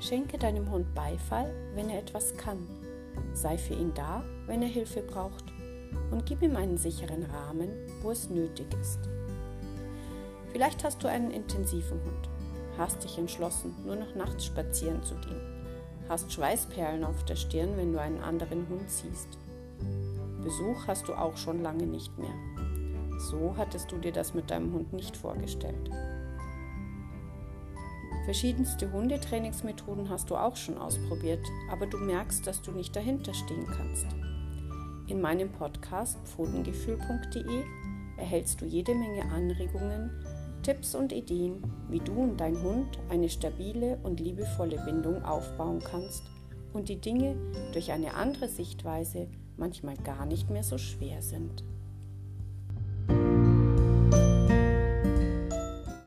Schenke deinem Hund Beifall, wenn er etwas kann. Sei für ihn da, wenn er Hilfe braucht. Und gib ihm einen sicheren Rahmen, wo es nötig ist. Vielleicht hast du einen intensiven Hund, hast dich entschlossen, nur noch nachts spazieren zu gehen, hast Schweißperlen auf der Stirn, wenn du einen anderen Hund siehst. Besuch hast du auch schon lange nicht mehr. So hattest du dir das mit deinem Hund nicht vorgestellt. Verschiedenste Hundetrainingsmethoden hast du auch schon ausprobiert, aber du merkst, dass du nicht dahinter stehen kannst. In meinem Podcast pfotengefühl.de erhältst du jede Menge Anregungen, Tipps und Ideen, wie du und dein Hund eine stabile und liebevolle Bindung aufbauen kannst und die Dinge durch eine andere Sichtweise manchmal gar nicht mehr so schwer sind.